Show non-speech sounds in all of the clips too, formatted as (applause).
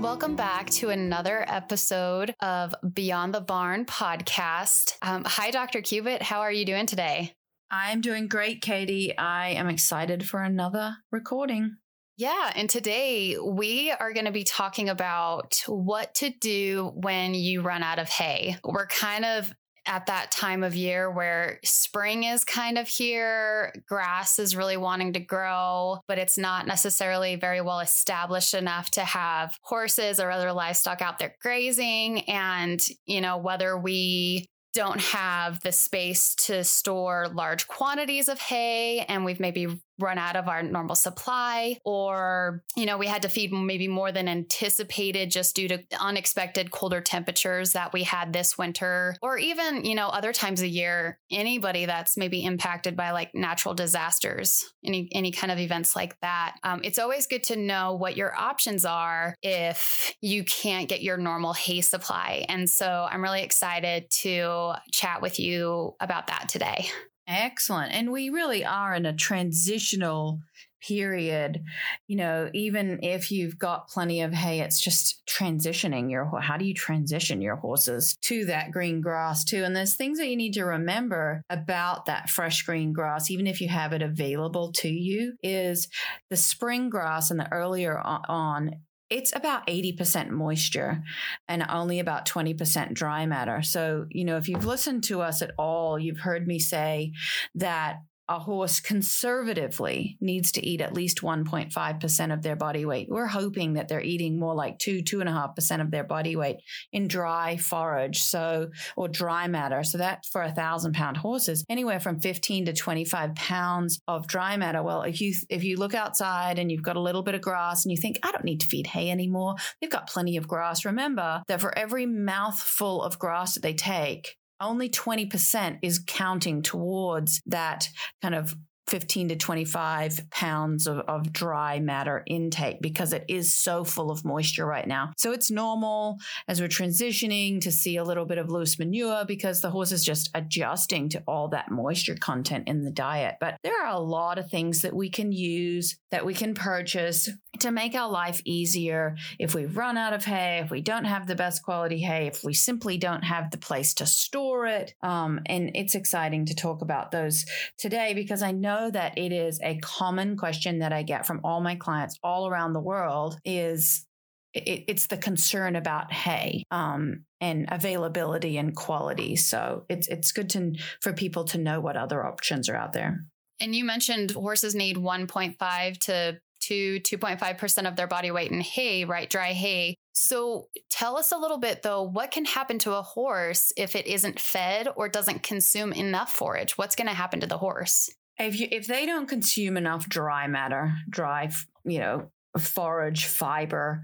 Welcome back to another episode of Beyond the Barn podcast. Um, hi, Dr. Cubitt. How are you doing today? I'm doing great, Katie. I am excited for another recording. Yeah, and today we are going to be talking about what to do when you run out of hay. We're kind of at that time of year where spring is kind of here, grass is really wanting to grow, but it's not necessarily very well established enough to have horses or other livestock out there grazing. And, you know, whether we don't have the space to store large quantities of hay and we've maybe run out of our normal supply or you know we had to feed maybe more than anticipated just due to unexpected colder temperatures that we had this winter or even you know other times of year anybody that's maybe impacted by like natural disasters any any kind of events like that. Um, it's always good to know what your options are if you can't get your normal hay supply. And so i'm really excited to chat with you about that today Excellent. And we really are in a transitional period. You know, even if you've got plenty of hay, it's just transitioning your how do you transition your horses to that green grass too? And there's things that you need to remember about that fresh green grass, even if you have it available to you, is the spring grass and the earlier on it's about 80% moisture and only about 20% dry matter. So, you know, if you've listened to us at all, you've heard me say that a horse conservatively needs to eat at least 1.5% of their body weight. We're hoping that they're eating more like two, two and a half percent of their body weight in dry forage. So, or dry matter. So that for a thousand pound horses, anywhere from 15 to 25 pounds of dry matter. Well, if you, if you look outside and you've got a little bit of grass and you think, I don't need to feed hay anymore. They've got plenty of grass. Remember that for every mouthful of grass that they take, only 20% is counting towards that kind of 15 to 25 pounds of, of dry matter intake because it is so full of moisture right now. So it's normal as we're transitioning to see a little bit of loose manure because the horse is just adjusting to all that moisture content in the diet. But there are a lot of things that we can use, that we can purchase to make our life easier if we run out of hay, if we don't have the best quality hay, if we simply don't have the place to store it. Um, and it's exciting to talk about those today because I know know that it is a common question that I get from all my clients all around the world is it, it's the concern about hay um, and availability and quality. So it's it's good to for people to know what other options are out there. And you mentioned horses need 1.5 to 2 2.5% of their body weight in hay, right? Dry hay. So tell us a little bit though, what can happen to a horse if it isn't fed or doesn't consume enough forage? What's going to happen to the horse? If you if they don't consume enough dry matter, dry you know forage fiber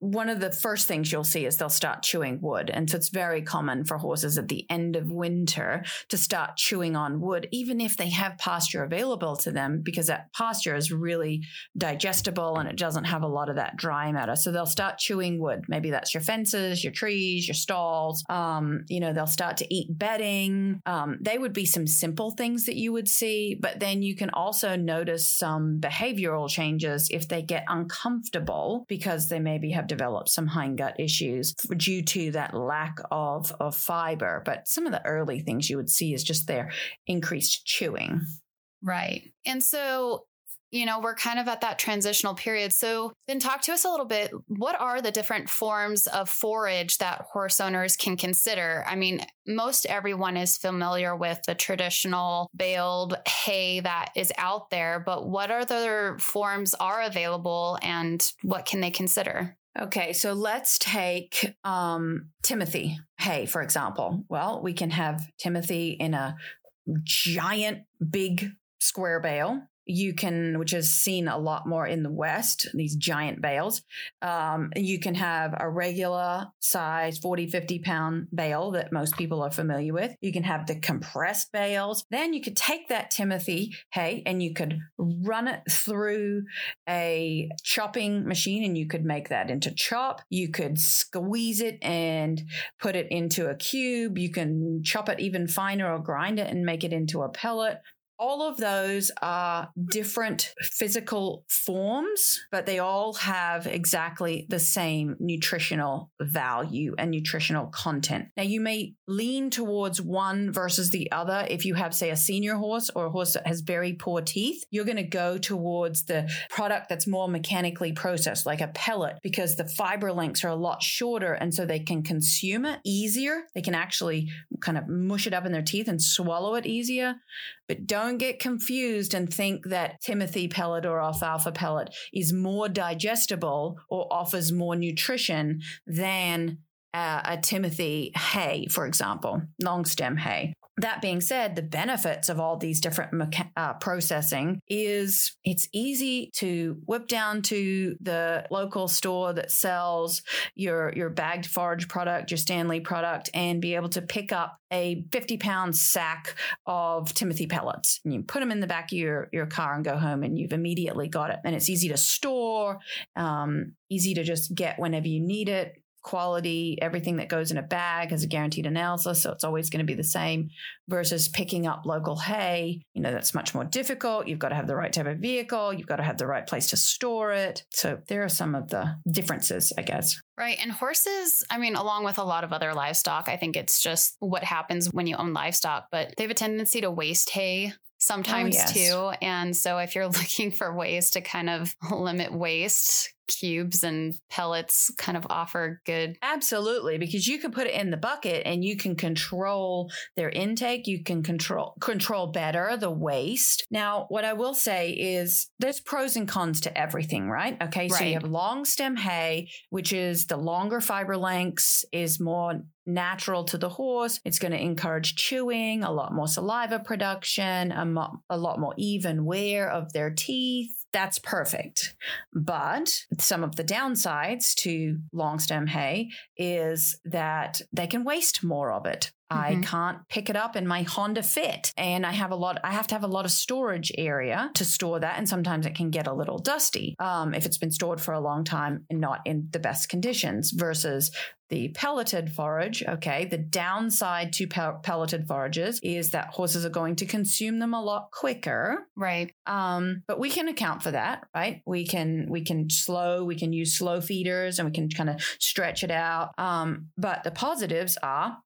one of the first things you'll see is they'll start chewing wood. And so it's very common for horses at the end of winter to start chewing on wood, even if they have pasture available to them, because that pasture is really digestible and it doesn't have a lot of that dry matter. So they'll start chewing wood. Maybe that's your fences, your trees, your stalls. Um, you know, they'll start to eat bedding. Um, they would be some simple things that you would see, but then you can also notice some behavioral changes if they get uncomfortable because they maybe have developed some hindgut issues due to that lack of, of fiber. But some of the early things you would see is just their increased chewing. Right. And so you know, we're kind of at that transitional period. So, then talk to us a little bit. What are the different forms of forage that horse owners can consider? I mean, most everyone is familiar with the traditional baled hay that is out there, but what other forms are available and what can they consider? Okay, so let's take um, Timothy hay, for example. Well, we can have Timothy in a giant, big square bale. You can, which is seen a lot more in the West, these giant bales. Um, you can have a regular size 40, 50 pound bale that most people are familiar with. You can have the compressed bales. Then you could take that Timothy hay and you could run it through a chopping machine and you could make that into chop. You could squeeze it and put it into a cube. You can chop it even finer or grind it and make it into a pellet. All of those are different physical forms, but they all have exactly the same nutritional value and nutritional content. Now, you may lean towards one versus the other. If you have, say, a senior horse or a horse that has very poor teeth, you're going to go towards the product that's more mechanically processed, like a pellet, because the fiber lengths are a lot shorter. And so they can consume it easier. They can actually kind of mush it up in their teeth and swallow it easier. But don't get confused and think that Timothy pellet or alfalfa pellet is more digestible or offers more nutrition than uh, a Timothy hay, for example, long stem hay that being said, the benefits of all these different mecha- uh, processing is it's easy to whip down to the local store that sells your your bagged forage product, your Standlee product, and be able to pick up a 50 pound sack of Timothy pellets. And you put them in the back of your, your car and go home, and you've immediately got it. And it's easy to store, um, easy to just get whenever you need it quality, everything that goes in a bag has a guaranteed analysis. So it's always going to be the same versus picking up local hay. You know, that's much more difficult. You've got to have the right type of vehicle. You've got to have the right place to store it. So there are some of the differences, I guess. Right. And horses, I mean, along with a lot of other livestock, I think it's just what happens when you own livestock, but they have a tendency to waste hay oh, sometimes oh, yes. too. And so if you're (laughs) looking for ways to kind of limit waste, cubes and pellets kind of offer good absolutely because you can put it in the bucket and you can control their intake you can control control better the waste now what i will say is there's pros and cons to everything right okay right. so you have long stem hay which is the longer fiber lengths is more natural to the horse. It's going to encourage chewing, a lot more saliva production, a, mo- a lot more even wear of their teeth. That's perfect. But some of the downsides to long stem hay is that they can waste more of it. Mm-hmm. I can't pick it up in my Honda Fit. And I have a lot, I have to have a lot of storage area to store that. And sometimes it can get a little dusty um, if it's been stored for a long time and not in the best conditions versus the pelleted forage, okay, the downside to pelleted forages is that horses are going to consume them a lot quicker. Right. Um, but we can account for that, right? We can we can slow, we can use slow feeders and we can kind of stretch it out. Um, but the positives are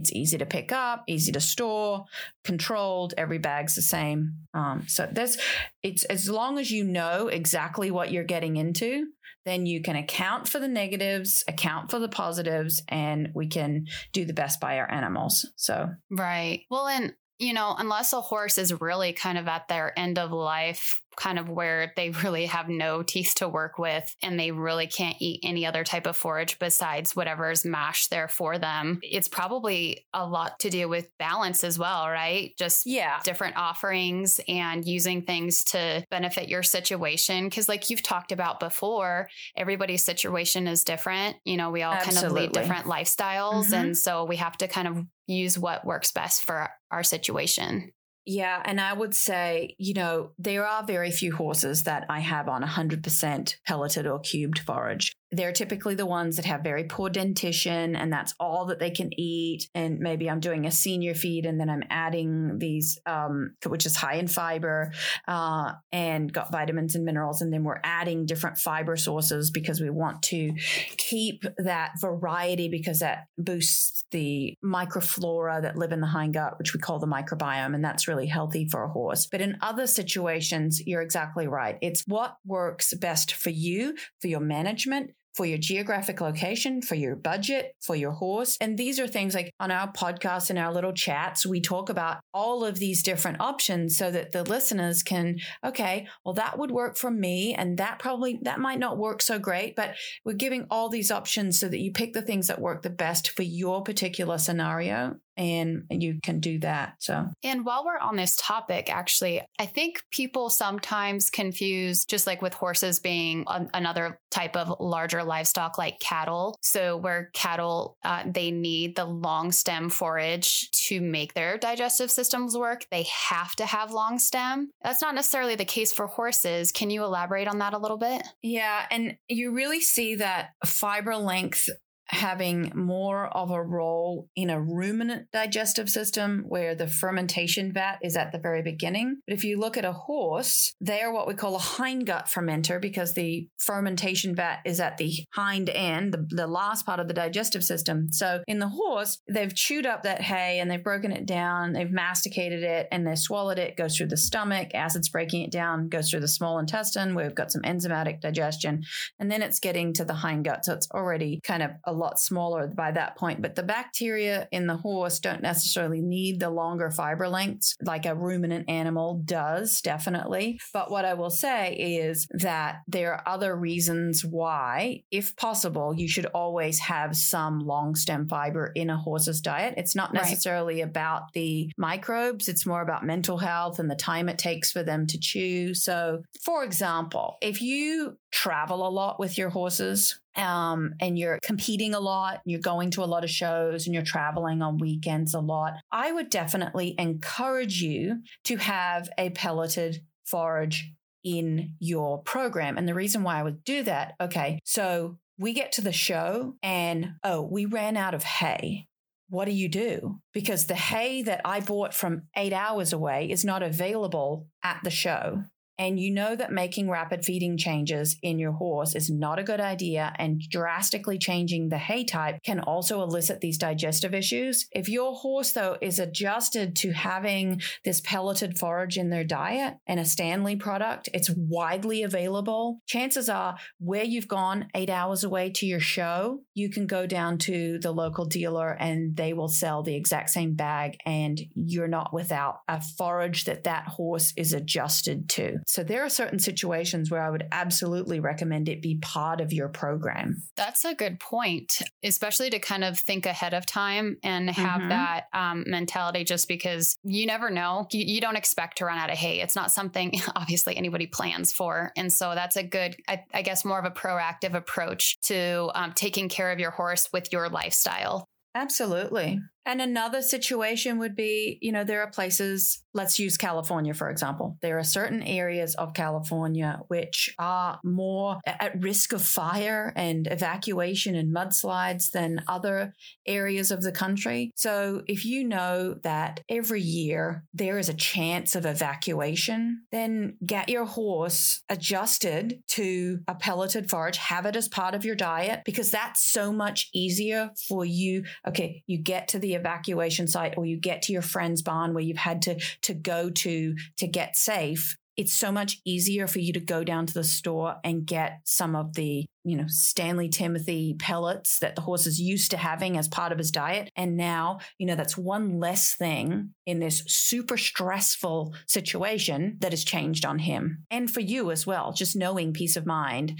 it's easy to pick up, easy to store, controlled. Every bag's the same. Um, so there's, it's as long as you know exactly what you're getting into, then you can account for the negatives, account for the positives, and we can do the best by our animals. So right. Well, and you know, unless a horse is really kind of at their end of life kind of where they (laughs) really have no teeth to work with and they really can't eat any other type of forage besides whatever's mashed there for them. It's probably a lot to do with balance as well, right? Just yeah, different offerings and using things to benefit your situation. Cause like you've talked about before, everybody's situation is different. You know, we all Absolutely. kind of lead different lifestyles. Mm-hmm. And so we have to kind of use what works best for our situation. Yeah, and I would say, you know, there are very few horses that I have on 100% pelleted or cubed forage they're typically the ones that have very poor dentition and that's all that they can eat. And maybe i'm doing a senior feed and then i'm adding these um, which is high in fiber uh, and got vitamins and minerals. And then we're adding different fiber sources because we want to keep that variety because that boosts the microflora that live in the hindgut which we call the microbiome. And that's really healthy for a horse. But in other situations you're exactly right. It's what works best for you for your management for your geographic location, for your budget, for your horse. And these are things like on our podcast and our little chats, we talk about all of these different options so that the listeners can, okay, well, that would work for me. And that probably, that might not work so great, but we're giving all these options so that you pick the things that work the best for your particular scenario and you can do that. So, and while we're on this topic, actually, I think people sometimes confuse just like with horses being another type of larger livestock like cattle. So, where cattle, uh, they need the long stem forage to make their digestive systems work, they have to have long stem. That's not necessarily the case for horses. Can you elaborate on that a little bit? Yeah. And you really see that fiber length having more of a role in a ruminant digestive system where the fermentation vat is at the very beginning. But if you look at a horse, they are what we call a hindgut fermenter because the fermentation vat is at the hind end, the, the last part of the digestive system. So in the horse, they've chewed up that hay and they've broken it down, they've masticated it and they've swallowed it, goes through the stomach, acid's breaking it down, goes through the small intestine where we've got some enzymatic digestion, and then it's getting to the hindgut. So it's already kind of a lot smaller by that point. But the bacteria in the horse don't necessarily need the longer fiber lengths like a ruminant animal does, definitely. But what I will say is that there are other reasons why, if possible, you should always have some long stem fiber in a horse's diet. It's not necessarily right. about the microbes, it's more about mental health and the time it takes for them to chew. So, for example, if you travel a lot with your horses, um, and you're competing a lot, you're going to a lot of shows and you're traveling on weekends a lot, I would definitely encourage you to have a pelleted forage in your program. And the reason why I would do that, okay, so we get to the show and oh, we ran out of hay. What do you do? Because the hay that I bought from eight hours away is not available at the show and you know that making rapid feeding changes in your horse is not a good idea, and drastically changing the hay type can also elicit these digestive issues. If your horse, though, is adjusted to having this pelleted forage in their diet and a Standlee product, it's widely available. Chances are, where you've gone eight hours away to your show, you can go down to the local dealer and they will sell the exact same bag, and you're not without a forage that that horse is adjusted to. So there are certain situations where I would absolutely recommend it be part of your program. That's a good point, especially to kind of think ahead of time and have mm-hmm. that um, mentality just because you never know. You, you, don't expect to run out of hay. It's not something (laughs) obviously anybody plans for. And so that's a good, I, I guess, more of a proactive approach to um, taking care of your horse with your lifestyle. Absolutely. And another situation would be, you know, there are places, let's use California, for example. There are certain areas of California which are more at risk of fire and evacuation and mudslides than other areas of the country. So if you know that every year there is a chance of evacuation, then get your horse adjusted to a pelleted forage, have it as part of your diet, because that's so much easier for you. Okay, you get to the evacuation site or you get to your friend's barn where you've had to to go to to get safe it's so much easier for you to go down to the store and get some of the you know Standlee Timothy pellets that the horse is used to having as part of his diet. And now you know that's one less thing in this super stressful situation that has changed on him. And for you as well just knowing peace of mind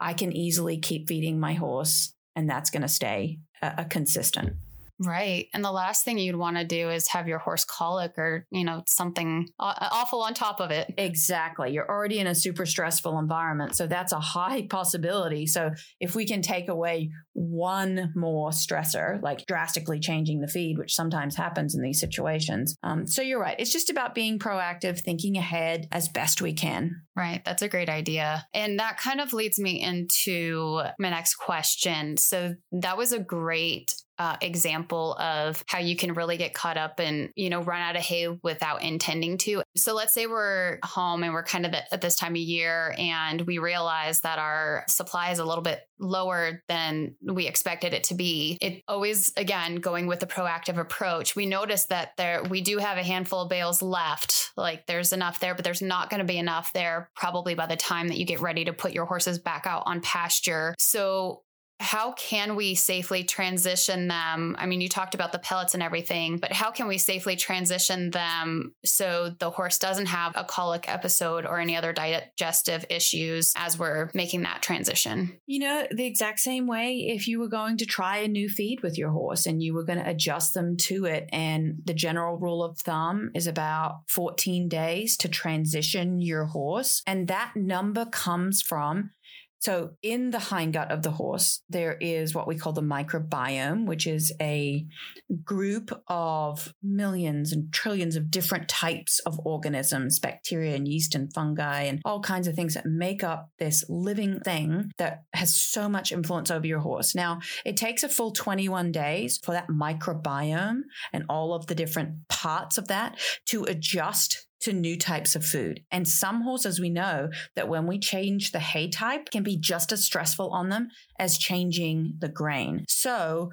i can easily keep feeding my horse and that's going to stay uh, consistent Right. And the last thing you'd want to do is have your horse colic or, you know, something awful on top of it. Exactly. You're already in a super stressful environment. So that's a high (laughs) possibility. So if we can take away one more stressor, like drastically changing the feed, which sometimes happens in these situations. Um, so you're right. It's just about being proactive, thinking ahead as best we can. Right. That's a great idea. And that kind of leads me into my next question. So that was a great uh, example of how you can really get caught up and you know run out of hay without intending to. So let's say we're home and we're kind of at this time of year and we realize that our supply is a little bit lower than we expected it to be. It always again going with the proactive approach we notice that there we do have a handful of bales left. Like there's enough there but there's not going to be enough there probably by the time that you get ready to put your horses back out on pasture. So how can we safely transition them? I mean, you talked about the pellets and everything, but how can we safely transition them so the horse doesn't have a colic episode or any other digestive issues as we're making that transition? You know, the exact same way if you were going to try a new feed with your horse and you were going to adjust them to it. And the general rule of thumb is about 14 days to transition your horse. And that number comes from so, in the hindgut of the horse, there is what we call the microbiome, which is a group of millions and trillions of different types of organisms, bacteria and yeast and fungi, and all kinds of things that make up this living thing that has so much influence over your horse. Now, it takes a full 21 days for that microbiome and all of the different parts of that to adjust to new types of food. And some horses we know that when we change the hay type can be just as stressful on them as changing the grain. So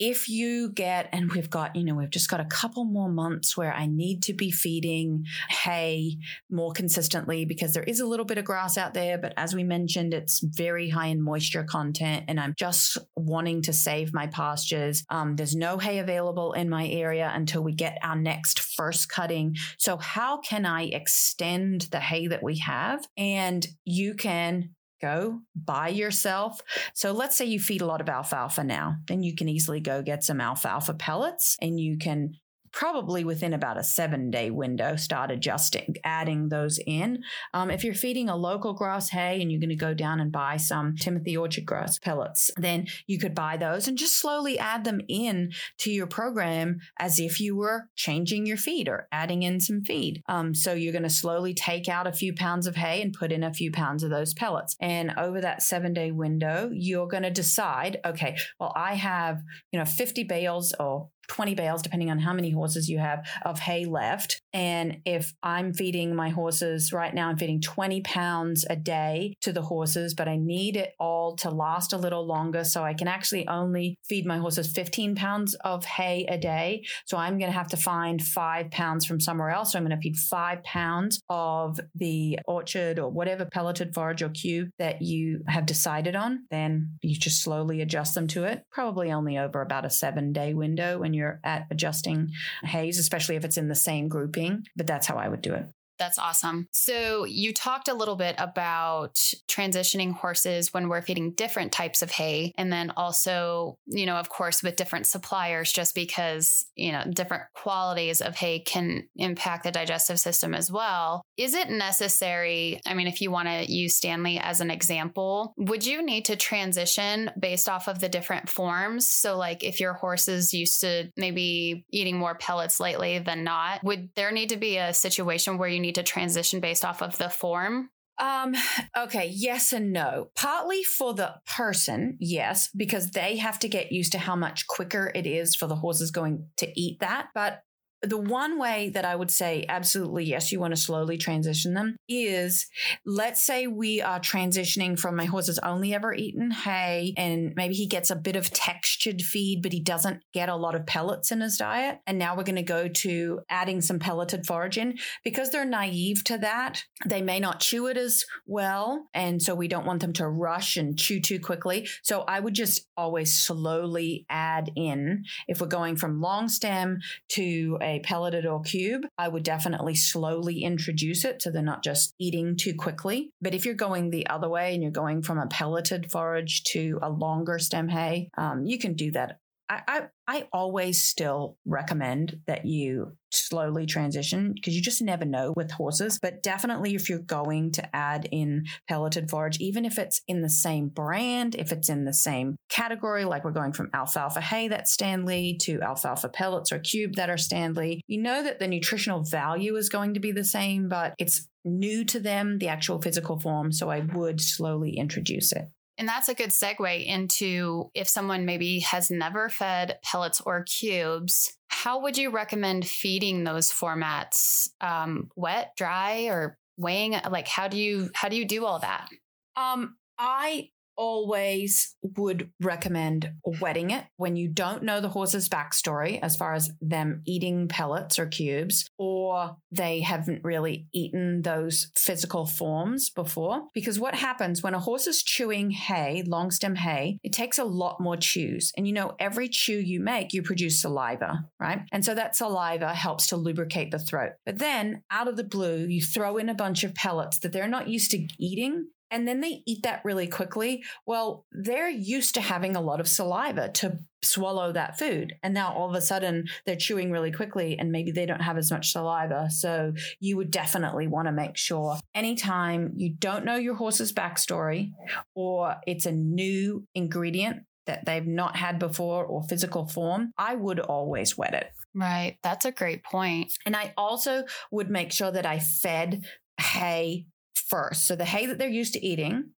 if you get, and we've got, you know, we've just got a couple more months where I need to be feeding hay more consistently because there is a little bit of grass out there. But as we mentioned, it's very high in moisture content and I'm just wanting to save my pastures. Um, there's no hay available in my area until we get our next first cutting. So how can I extend the hay that we have? And you can go buy yourself. So let's say you feed a lot of alfalfa now, then you can easily go get some alfalfa pellets and you can probably within about a seven day window start adjusting adding those in. Um, if you're feeding a local grass hay and you're going to go down and buy some timothy orchard grass pellets then you could buy those and just slowly add them in to your program as if you were changing your feed or adding in some feed. Um, so you're going to slowly take out a few pounds of hay and put in a few pounds of those pellets. And over that seven day window you're going to decide okay well i have you know 50 bales or 20 bales, depending on how many horses you have, of hay left. And if I'm feeding my horses right now, I'm feeding 20 pounds a day to the horses, but I need it all to last a little longer. So I can actually only feed my horses 15 pounds of hay a day. So I'm going to have to find five pounds from somewhere else. So I'm going to feed five pounds of the orchard or whatever pelleted forage or cube that you have decided on. Then you just slowly adjust them to it, probably only over about a seven day window when you're at adjusting hays, especially if it's in the same grouping. But that's how I would do it. That's awesome. So, you talked a little bit about transitioning horses when we're feeding different types of hay. And then also, you know, of course, with different suppliers, just because, you know, different qualities of hay can impact the digestive system as well. Is it necessary? I mean, if you want to use Standlee as an example, would you need to transition based off of the different forms? So, like if your horse is used to maybe eating more pellets lately than not, would there need to be a situation where you need to transition based off of the form? Um, okay, yes and no. Partly for the person, yes, because they have to get used to how much quicker it is for the horses going to eat that. But the one way that I would say absolutely yes, you want to slowly transition them is let's say we are transitioning from my horse has only ever eaten hay and maybe he gets a bit of textured feed, but he doesn't get a lot of pellets in his diet. And now we're going to go to adding some pelleted forage in because they're naive to that. They may not chew it as well. And so we don't want them to rush and chew too quickly. So I would just always slowly add in if we're going from long stem to a pelleted or cube, I would definitely slowly introduce it so they're not just eating too quickly. But if you're going the other way and you're going from a pelleted forage to a longer stem hay, um, you can do that I, I, I always still recommend that you slowly transition because you just never know with horses. But definitely, if you're going to add in pelleted forage, even if it's in the same brand, if it's in the same category, like we're going from alfalfa hay that's Standlee to alfalfa pellets or cube that are Standlee, you know that the nutritional value is going to be the same, but it's new to them, the actual physical form. So I would slowly introduce it. And that's a good segue into if someone maybe has never fed pellets or cubes, how would you recommend feeding those formats? Um, wet, dry, or weighing? Like, how do you how do you do all that? Um, I always would recommend wetting it when you don't know the horse's backstory as far as them eating pellets or cubes, or they haven't really eaten those physical forms before. Because what happens when a horse is chewing hay, long stem hay, it takes a lot more chews. And you know, every chew you make, you produce saliva, right? And so that saliva helps to lubricate the throat. But then out of the blue, you throw in a bunch of pellets that they're not used to eating and then they eat that really quickly. Well, they're used to having a lot of saliva to swallow that food. And now all of a sudden they're chewing really quickly and maybe they don't have as much saliva. So you would definitely want to make sure anytime you don't know your horse's backstory or it's a new ingredient that they've not had before or physical form, I would always wet it. Right. That's a great point. And I also would make sure that I fed hay first. So the hay that they're used to eating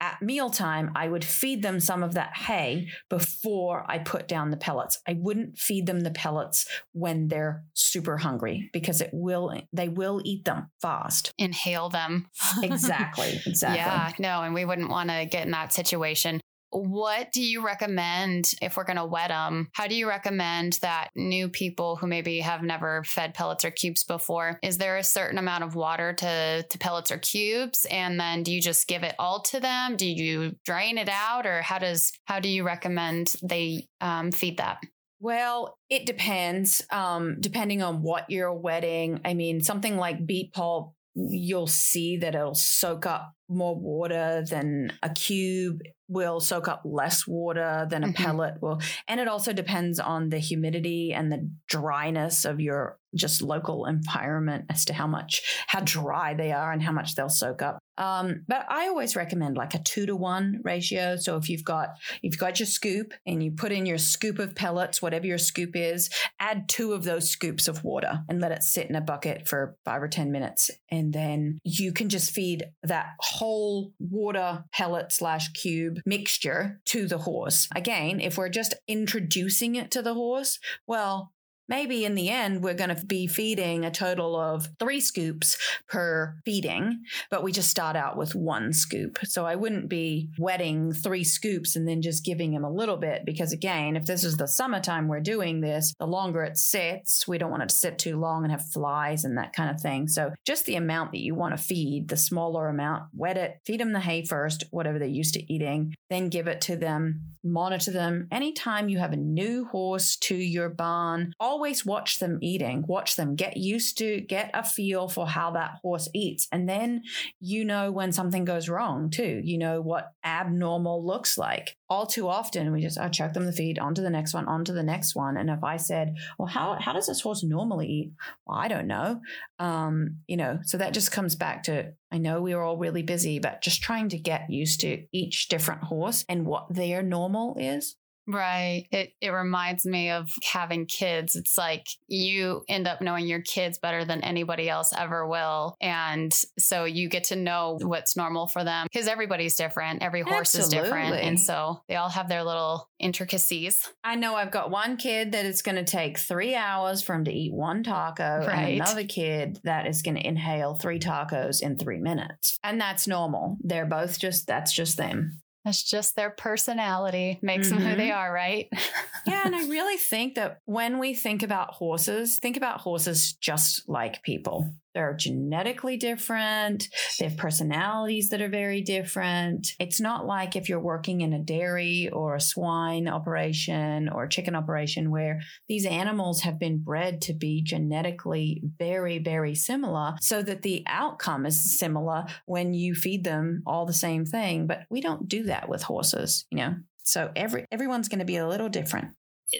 at mealtime, I would feed them some of that hay before I put down the pellets. I wouldn't feed them the pellets when they're super hungry because it will they will eat them fast. Inhale them. (laughs) exactly. Exactly. Yeah, no, and we wouldn't want to get in that situation. What do you recommend if we're going to wet them? How do you recommend that new people who maybe have never fed pellets or cubes before? Is there a certain amount of water to, to pellets or cubes? And then do you just give it all to them? Do you drain it out or how does, how do you recommend they um, feed that? Well, it depends. Um, depending on what you're wetting. I mean, something like beet pulp, you'll see that it'll soak up more water than a cube will soak up less water than a mm-hmm. pellet will. And it also depends on the humidity and the dryness of your just local environment as to how much how dry they are and how much they'll soak up. Um, but i always recommend like a two to one ratio. So if you've got you've got your scoop and you put in your scoop of pellets whatever your scoop is add two of those scoops of water and let it sit in a bucket for five or ten minutes. And then you can just feed that whole water pellet slash cube mixture to the horse. Again if we're just introducing it to the horse well maybe in the end we're going to be feeding a total of three scoops per feeding, but we just start out with one scoop. So I wouldn't be wetting three scoops and then just giving him a little bit because again, if this is the summertime we're doing this, the longer it sits, we don't want it to sit too long and have flies and that kind of thing. So just the amount that you want to feed, the smaller amount, wet it, feed them the hay first, whatever they're used to eating, then give it to them, monitor them. Anytime you have a new horse to your barn, all always watch them eating, watch them, get used to, get a feel for how that horse eats. And then you know when something goes wrong too. You know what abnormal looks like. All too often, we just, I them the feed onto the next one, onto the next one. And if I said, well, how, how does this horse normally eat? Well, I don't know. Um, you know, so that just comes back to I know we are all really busy, but just trying to get used to each different horse and what their normal is. Right. It it reminds me of having kids. It's like you end up knowing your kids better than anybody else ever will. And so you get to know what's normal for them because everybody's different. Every horse Absolutely. is different. And so they all have their little intricacies. I know I've got one kid that it's going to take three hours for him to eat one taco, right. and another kid that is going to inhale three tacos in three minutes. And that's normal. They're both just, that's just them. That's just their personality makes mm-hmm. them who they mm-hmm. are, right? (laughs) yeah. And I really think that when we think about horses, think about horses just like people. They're genetically different. They have personalities that are very different. It's not like if you're working in a dairy or a swine operation or a chicken operation where these animals have been bred to be genetically very, very similar so that the outcome is similar when you feed them all the same thing. But we don't do that with horses, you know? So every everyone's going to be a little different.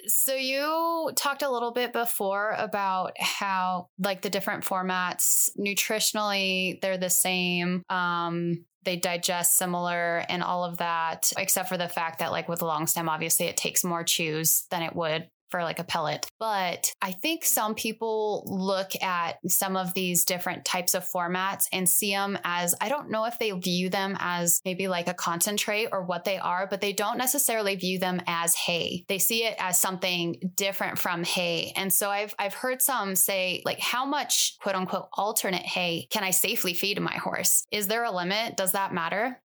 So you talked a little bit before about how like the different formats nutritionally they're the same. Um they digest similar and all of that, except for the fact that, like with long stem, obviously it takes more chews than it would for like a pellet. But I think some people look at some of these different types of formats and see them as I don't know if they view them as maybe like a concentrate or what they are, but they don't necessarily view them as hay. They see it as something different from hay. And so I've I've heard some say like how much quote unquote alternate hay can I safely feed my horse? Is there a limit? Does that matter?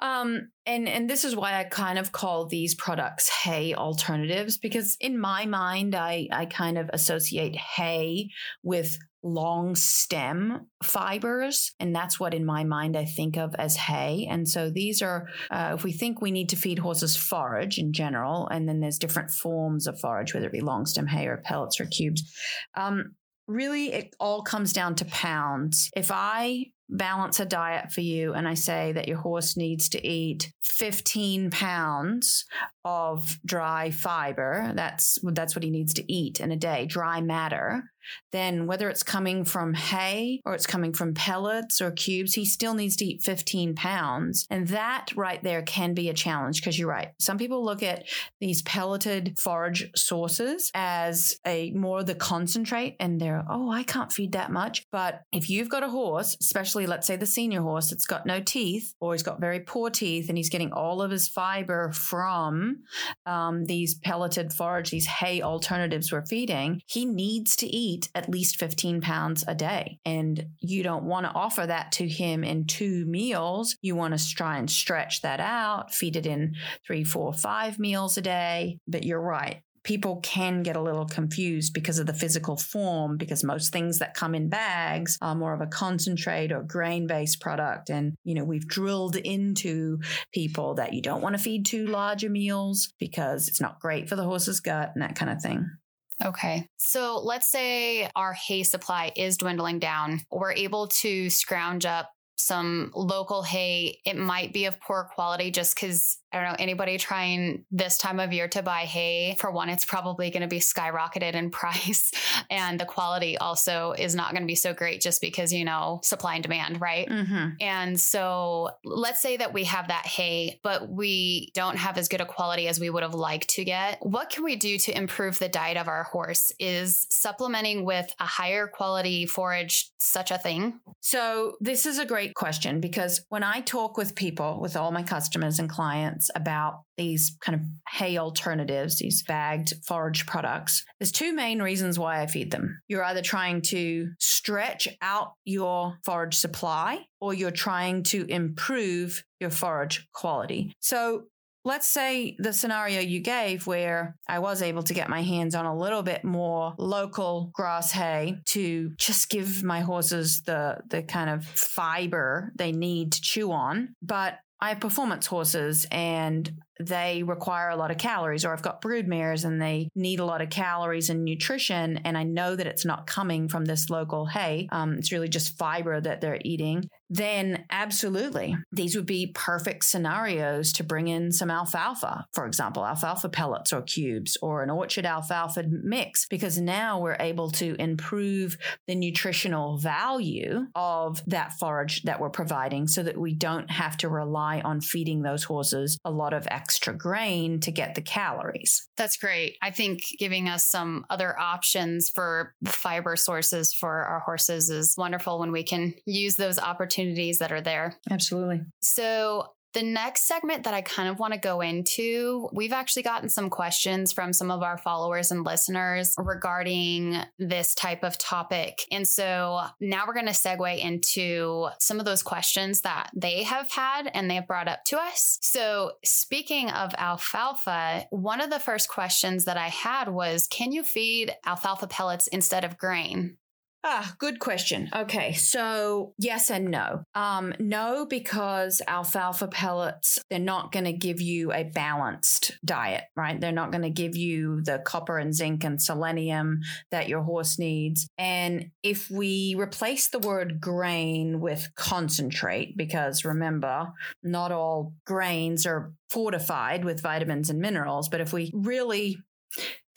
Um, and and this is why I kind of call these products hay alternatives because in my mind I I kind of associate hay with long stem fibers and that's what in my mind I think of as hay. And so these are uh, if we think we need to feed horses forage in general and then there's different forms of forage whether it be long stem hay or pellets or cubes um, really it all comes down to pounds. If I balance a diet for you and I say that your horse needs to eat 15 pounds of dry fiber, that's that's what he needs to eat in a day, dry matter then whether it's coming from hay or it's coming from pellets or cubes, he still needs to eat 15 pounds. And that right there can be a challenge because you're right. Some people look at these pelleted forage sources as a more the concentrate and they're, oh, I can't feed that much. But if you've got a horse, especially let's say the senior horse that's got no teeth or he's got very poor teeth and he's getting all of his fiber from um, these pelleted forage, these hay alternatives we're feeding, he needs to eat eat at least 15 pounds a day. And you don't want to offer that to him in two meals. You want to try and stretch that out, feed it in three, four, five meals a day. But you're right people can get a little confused because of the physical form, because most things that come in bags are more of a concentrate or grain based product. And, you know, we've drilled into people that you don't want to feed too larger meals because it's not great for the horse's gut and that kind of thing. Okay. So let's say our hay supply is dwindling down. We're able to scrounge up some local hay. It might be of poor quality just because I don't know, anybody trying this time of year to buy hay, for one, it's probably going to be skyrocketed in (laughs) price. And the quality also is not going to be so great just because, you know, supply and demand, right? Mm-hmm. And so let's say that we have that hay, but we don't have as good a quality as we would have liked to get. What can we do to improve the diet of our horse? Is supplementing with a higher quality forage such a thing? So, this is a great question because when I talk with people, with all my customers and clients, about these kind of hay alternatives, these bagged forage products, there's two main reasons why I feed them. You're either trying to stretch out your forage supply or you're trying to improve your forage quality. So let's say the scenario you gave where I was able to get my hands on a little bit more local grass hay to just give my horses the the kind of fiber they need to chew on but I have performance horses and they require a lot of calories, or I've got brood mares and they need a lot of calories and nutrition, and I know that it's not coming from this local hay. Um, it's really just fiber that they're eating. Then, absolutely, these would be perfect scenarios to bring in some alfalfa, for example, alfalfa pellets or cubes, or an orchard alfalfa mix, because now we're able to improve the nutritional value of that forage that we're providing so that we don't have to rely on feeding those horses a lot of extra extra grain to get the calories. That's great. I think giving us some other options for fiber sources for our horses is wonderful when we can use those opportunities that are there. Absolutely. So, the next segment that I kind of want to go into, we've actually gotten some questions from some of our followers and listeners regarding this type of topic. And so now we're going to segue into some of those questions that they have had and they have brought up to us. So, speaking of alfalfa, one of the first questions that I had was Can you feed alfalfa pellets instead of grain? Ah, good question. Okay, so yes and no. Um, no, because alfalfa pellets, they're not going to give you a balanced diet, right? They're not going to give you the copper and zinc and selenium that your horse needs. And if we replace the word grain with concentrate, because remember, not all grains are fortified with vitamins and minerals, but if we really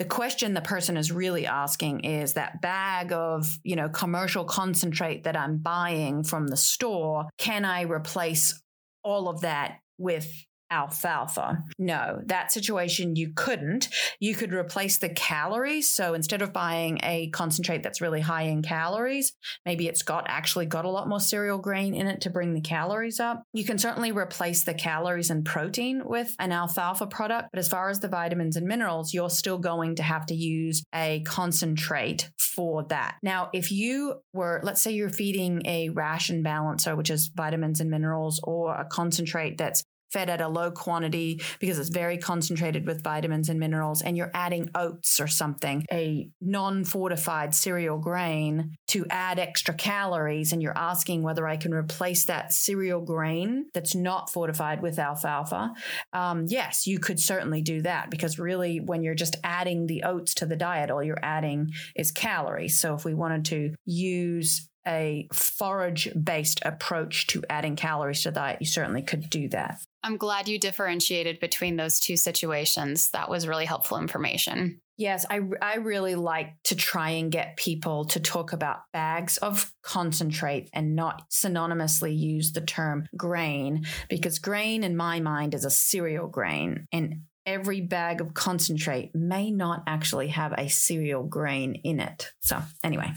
the question the person is really asking is that bag of, you know, commercial concentrate that I'm buying from the store, can I replace all of that with alfalfa. No, that situation you couldn't. You could replace the calories. So instead of buying a concentrate that's really high in calories, maybe it's got actually got a lot more cereal grain in it to bring the calories up. You can certainly replace the calories and protein with an alfalfa product. But as far as the vitamins and minerals, you're still going to have to use a concentrate for that. Now, if you were, let's say you're feeding a ration balancer, which is vitamins and minerals, or a concentrate that's fed at a low quantity because it's very concentrated with vitamins and minerals, and you're adding oats or something, a non fortified cereal grain to add extra calories, and you're asking whether I can replace that cereal grain that's not fortified with alfalfa, um, yes, you could certainly do that because really, when you're just adding the oats to the diet, all you're adding is calories. So if we wanted to use a forage based approach to adding calories to diet, you certainly could do that. I'm glad you differentiated between those two situations. That was really helpful information. Yes, I, I really like to try and get people to talk about bags of concentrate and not synonymously use the term grain because grain, in my mind, is a cereal grain. And every bag of concentrate may not actually have a cereal grain in it. So, anyway.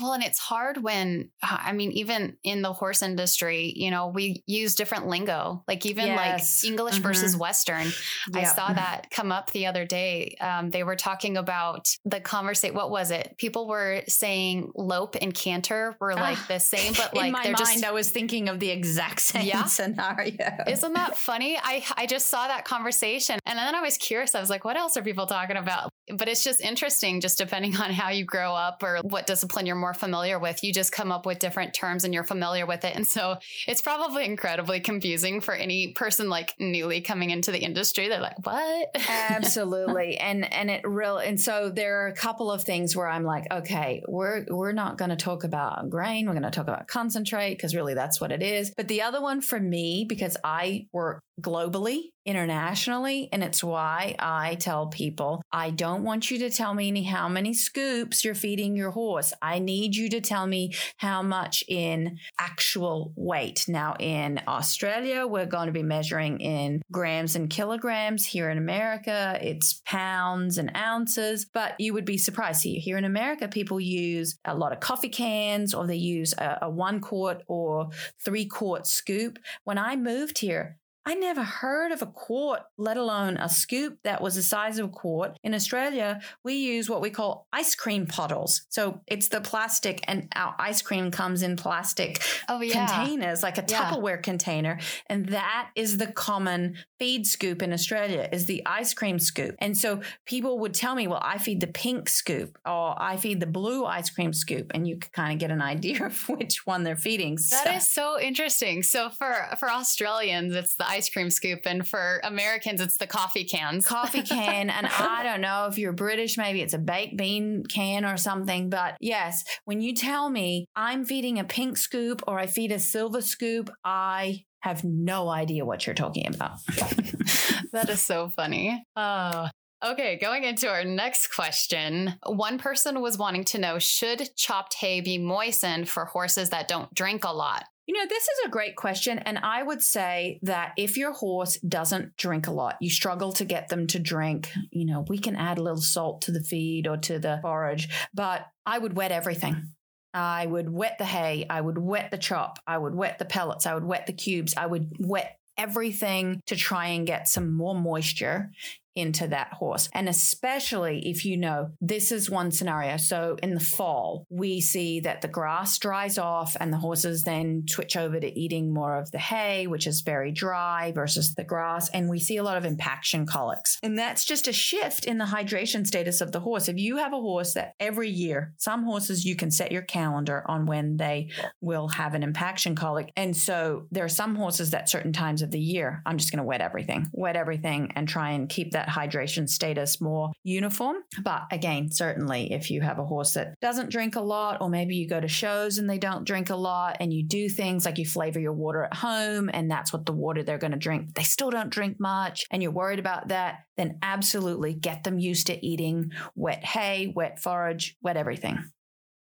Well, and it's hard when, uh, I mean, even in the horse industry, you know, we use different lingo, like even yes. like English mm-hmm. versus Western. I saw (laughs) that come up the other day. Um, they were talking about the conversate. What was it? People were saying lope and canter were like uh, the same, but (laughs) like in my they're mind, just, I was thinking of the exact same yeah. scenario. (laughs) Isn't that funny? I, I just saw that conversation and then I was curious. I was like, what else are people talking about? But it's just interesting, just depending on how you grow up or what discipline you're more familiar with. You just come up with different terms and you're familiar with it. And so it's probably incredibly confusing for any person like newly coming into the industry. They're like, what? Absolutely. (laughs) and and it real and so there are a couple of things where I'm like, okay, we're we're not going to talk about grain, we're going to talk about concentrate because really that's what it is. But the other one for me because I work globally internationally. And it's why I tell people I don't want you to tell me how many scoops you're feeding your horse. I need you to tell me how much in actual weight. Now, in Australia, we're going to be measuring in grams and kilograms. Here in America, it's pounds and ounces. But you would be surprised. Here in America, people use a lot of coffee cans or they use a, a one quart or three quart scoop. When I moved here, I never heard of a quart, let alone a scoop that was the size of a quart. In Australia, we use what we call ice cream puddles. So it's the plastic, and our ice cream comes in plastic oh, yeah. containers, like a Tupperware yeah. container. And that is the common feed scoop in Australia, is the ice cream scoop. And so people would tell me, well, I feed the pink scoop or I feed the blue ice cream scoop. And you could kind of get an (laughs) idea of which one they're feeding. That so. is so interesting. So for, for Australians, it's the ice cream scoop. And for Americans, it's the coffee cans. Coffee (laughs) can. and I don't know if you're British, maybe it's a baked bean can or something. But yes, when you tell me I'm feeding a pink scoop or I feed a silver scoop, I have no idea what you're talking about. (laughs) that is so funny. Oh, Okay, going into our next question. One person was wanting to know should chopped hay be moistened for horses that don't drink a lot? You know, this is a great question. And I would say that if your horse doesn't drink a lot, you struggle to get them to drink, you know, we can add a little salt to the feed or to the forage, but I would wet everything. I would wet the hay. I would wet the chop. I would wet the pellets. I would wet the cubes. I would wet everything to try and get some more moisture into that horse. And especially if you know this is one scenario. So in the fall, we see that the grass dries off and the horses then switch over to eating more of the hay, which is very dry versus the grass. And we see a lot of impaction colics. And that's just a shift in the hydration status of the horse. If you have a horse that every year, some horses you can set your calendar on when they will have an impaction colic. And so there are some horses that certain times of the year, I'm just going to wet everything, wet everything and try and keep that hydration status more uniform. But again, certainly if you have a horse that doesn't drink a lot, or maybe you go to shows and they don't drink a lot, and you do things like you flavor your water at home, and that's what the water they're going to drink, they still don't drink much, and you're worried about that, then absolutely get them used to eating wet hay, wet forage, wet everything.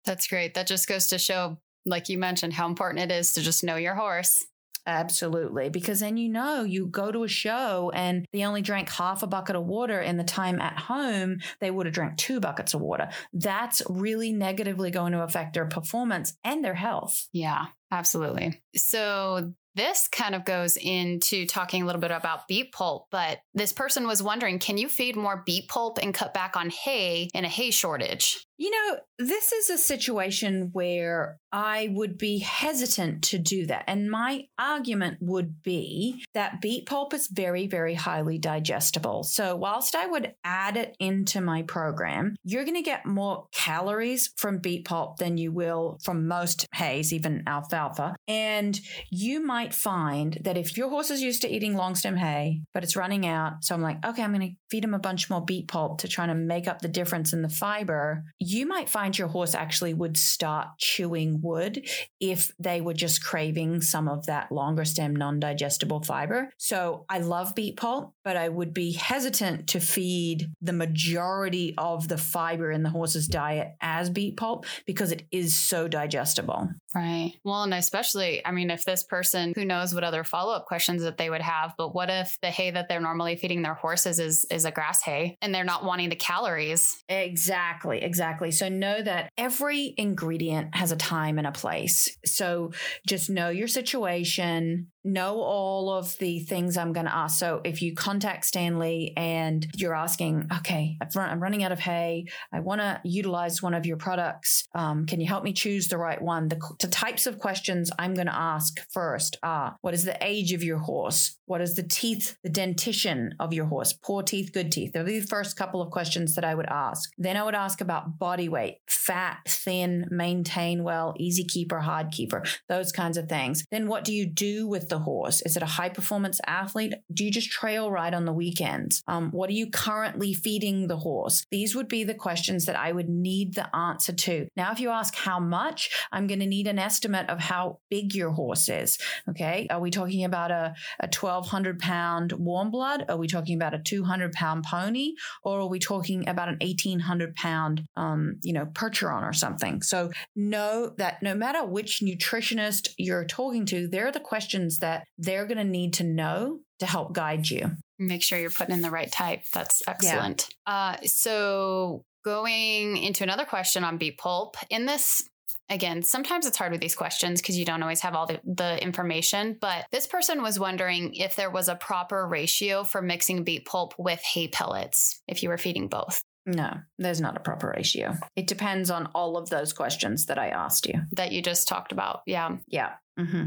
That's great. That just goes to show, like you mentioned, how important it is to just know your horse. Absolutely. Because then you know you go to a show and they only drank half a bucket of water in the time at home, they would have drank two buckets of water. That's really negatively going to affect their performance and their health. Yeah, absolutely. So this kind of goes into talking a little bit about beet pulp, but this person was wondering can you feed more beet pulp and cut back on hay in a hay shortage? You know, this is a situation where I would be hesitant to do that. And my argument would be that beet pulp is very, very highly digestible. So, whilst I would add it into my program, you're going to get more calories from beet pulp than you will from most hays, even alfalfa. And you might find that if your horse is used to eating long stem hay, but it's running out, so I'm like, okay, I'm going to feed him a bunch more beet pulp to try to make up the difference in the fiber, you might find your horse actually would start chewing wood if they were just craving some of that longer stem non digestible fiber. So I love beet pulp, but I would be hesitant to feed the majority of the fiber in the horse's diet as beet pulp because it is so digestible. Right. Well, and especially, I mean, if this person, who knows what other follow up questions that they would have, but what if the hay that they're normally feeding their horses is is a grass hay and they're not wanting the calories? Exactly, exactly. So know that every ingredient has a time and a place. So just know your situation, know all of the things I'm going to ask. So if you contact Standlee and you're asking, okay, I'm running out of hay, I want to utilize one of your products. Um, can you help me choose the right one? The, the types of questions I'm going to ask first are what is the age of your horse? What is the teeth, the dentition of your horse? Poor teeth, good teeth. They're the first couple of questions that I would ask. Then I would ask about body weight, fat, thin, maintain well, easy keeper, hard keeper, those kinds of things. Then what do you do with horse? Is it a high performance athlete? Do you just trail ride on the weekends? Um, what are you currently feeding the horse? These would be the questions that I would need the answer to. Now, if you ask how much, I'm going to need an estimate of how big your horse is. Okay. Are we talking about a, a 1200 pound warm blood? Are we talking about a 200 pound pony? Or are we talking about an 1800 pound, um, you know, percheron or something? So know that no matter which nutritionist you're talking to, they're the questions that they're going to need to know to help guide you. Make sure you're putting in the right type. That's excellent. Yeah. Uh, so going into another question on beet pulp in this again, sometimes it's hard with these questions because you don't always have all the, the information. But this person was wondering if there was a proper ratio for mixing beet pulp with hay pellets if you were feeding both. No, there's not a proper ratio. It depends on all of those questions that I asked you. That you just talked about. Yeah. Yeah. Mm-hmm.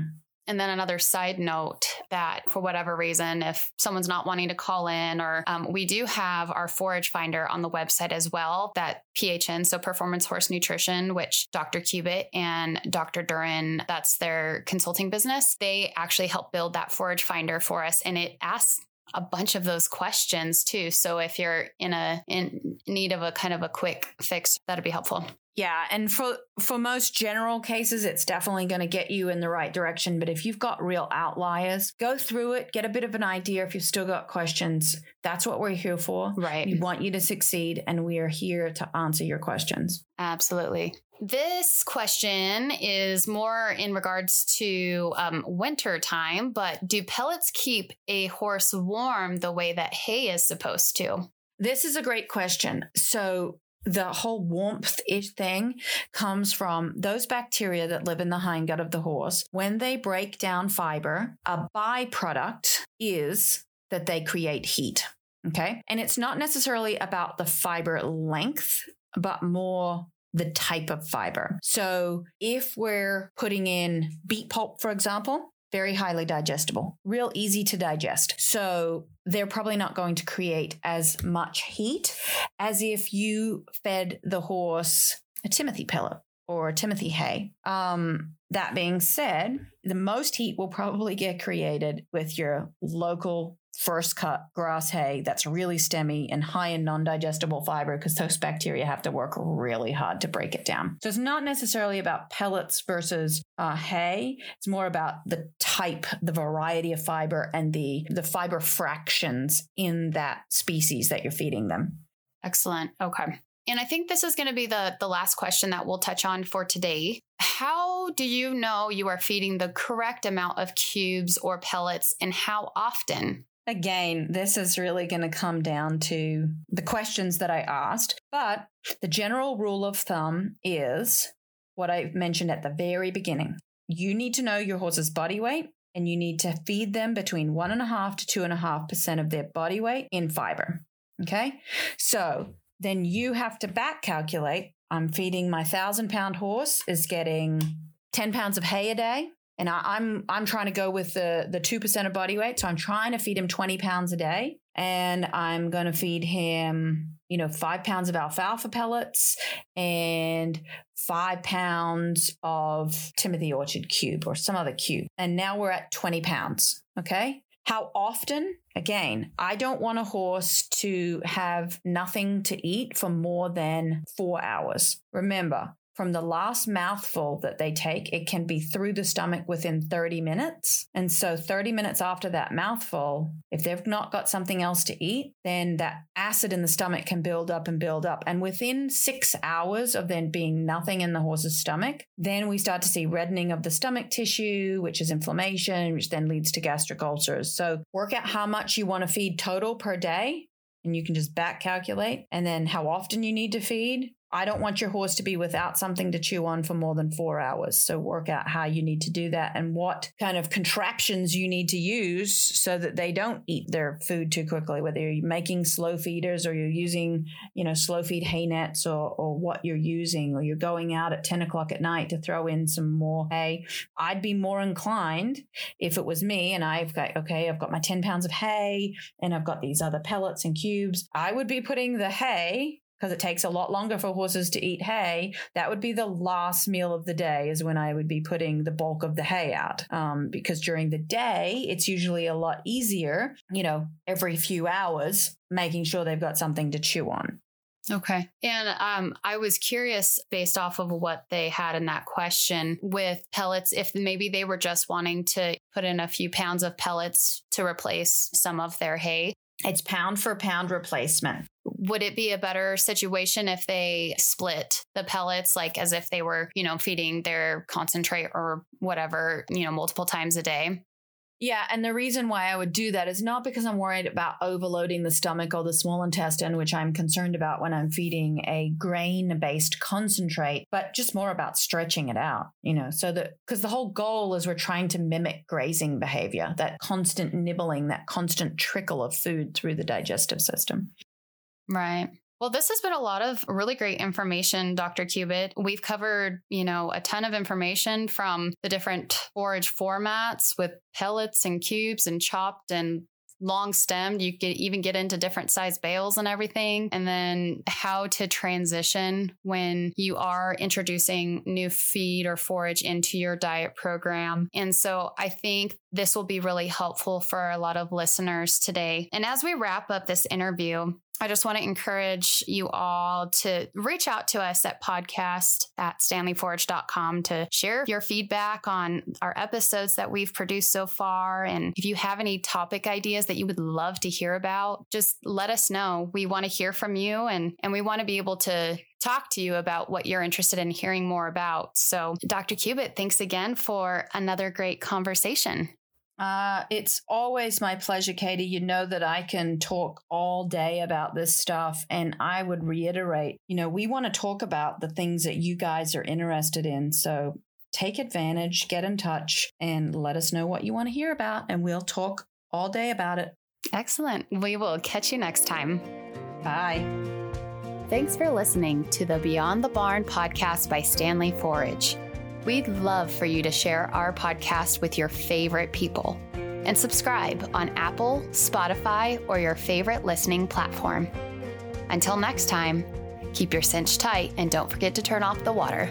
And then another side note that for whatever reason, if someone's not wanting to call in, or um, we do have our forage finder on the website as well, that PHN, so Performance Horse Nutrition, which Dr. Cubitt and Dr. Duren, that's their consulting business, they actually help build that forage finder for us. And it asks a bunch of those questions too. So if you're in a in need of a kind of a quick fix, that'd be helpful. Yeah, and for for most general cases it's definitely going to get you in the right direction, but if you've got real outliers, go through it, get a bit of an idea if you've still got questions. That's what we're here for. Right. We want you to succeed and we are here to answer your questions. Absolutely. This question is more in regards to um, winter time, but do pellets keep a horse warm the way that hay is supposed to? This is a great question. So, the whole warmth thing comes from those bacteria that live in the hindgut of the horse. When they break down fiber, a byproduct is that they create heat. Okay. And it's not necessarily about the fiber length, but more the type of fiber. So if we're putting in beet pulp, for example, very highly digestible, real easy to digest. So they're probably not going to create as much heat as if you fed the horse a Timothy pellet or a Timothy hay. Um, that being said, the most heat will probably get created with your local first cut grass hay that's really stemmy and high in non digestible fiber because those bacteria have to work really hard to break it down. So it's not necessarily about pellets versus uh, hay. It's more about the type, the variety of fiber, and the, the fiber fractions in that species that you're feeding them. Excellent. Okay. And I think this is going to be the, the last question that we'll touch on for today. How do you know you are feeding the correct amount of cubes or pellets and how often? Again, this is really going to come down to the questions that I asked. But the general rule of thumb is what I mentioned at the very beginning. You need to know your horse's body weight and you need to feed them between one and a half to two and a half percent of their body weight in fiber. Okay. So then you have to back calculate. I'm feeding my thousand pound horse is getting 10 pounds of hay a day and I, am I'm, I'm trying to go with the the two percent of body weight. So I'm trying to feed him 20 pounds a day, and I'm going to feed him, you know, five pounds of alfalfa pellets and five pounds of Timothy Orchard cube or some other cube, and now we're at 20 pounds. Okay. How often? Again, I don't want a horse to have nothing to eat for more than four hours. Remember, from the last mouthful that they take, it can be through the stomach within 30 minutes. And so, 30 minutes after that mouthful, if they've not got something else to eat, then that acid in the stomach can build up and build up. And within six hours of then being nothing in the horse's stomach, then we start to see reddening of the stomach tissue, which is inflammation, which then leads to gastric ulcers. So, work out how much you want to feed total per day and you can just back calculate and then how often you need to feed I don't want your horse to be without something to chew on for more than four hours. So work out how you need to do that and what kind of contraptions you need to use so that they don't eat their food too quickly, whether you're making slow feeders or you're using, you know, slow feed hay nets or, or what you're using, or you're going out at 10 o'clock at night to throw in some more hay. I'd be more inclined if it was me and I've got, okay, I've got my 10 pounds of hay and I've got these other pellets and cubes. I would be putting the hay because it takes a lot longer for horses to eat hay, that would be the last meal of the day, is when I would be putting the bulk of the hay out. Um, because during the day, it's usually a lot easier, you know, every few hours, making sure they've got something to chew on. Okay. And um, I was curious based off of what they had in that question with pellets, if maybe they were just wanting to put in a few pounds of pellets to replace some of their hay. It's pound for pound replacement. Would it be a better situation if they split the pellets, like as if they were, you know, feeding their concentrate or whatever, you know, multiple times a day? Yeah, and the reason why I would do that is not because I'm worried about overloading the stomach or the small intestine, which I'm concerned about when I'm feeding a grain based concentrate, but just more about stretching it out, you know, so that because the whole goal is we're trying to mimic grazing behavior, that constant nibbling, that constant trickle of food through the digestive system. Right. Well, this has been a lot of really great information, Dr. Cubitt. We've covered, you know, a ton of information from the different forage formats with pellets and cubes and chopped and long stemmed. You can even get into different size bales and everything. And then how to transition when you are introducing new feed or forage into your diet program. And so I think this will be really helpful for a lot of listeners today. And as we wrap up this interview, I just want to encourage you all to reach out to us at podcast at standleeforage.com to share your feedback on our episodes that we've produced so far. And if you have any topic ideas that you would love to hear about, just let us know. We want to hear from you and, and we want to be able to talk to you about what you're interested in hearing more about. So, Dr. Cubitt, thanks again for another great conversation. Uh, it's always my pleasure, Katie. You know that I can talk all day about this stuff. And I would reiterate, you know, we want to talk about the things that you guys are interested in. So take advantage, get in touch, and let us know what you want to hear about. And we'll talk all day about it. Excellent. We will catch you next time. Bye. Thanks for listening to the Beyond the Barn podcast by Standlee Forage. We'd love for you to share our podcast with your favorite people and subscribe on Apple, Spotify, or your favorite listening platform. Until next time, keep your cinch tight and don't forget to turn off the water.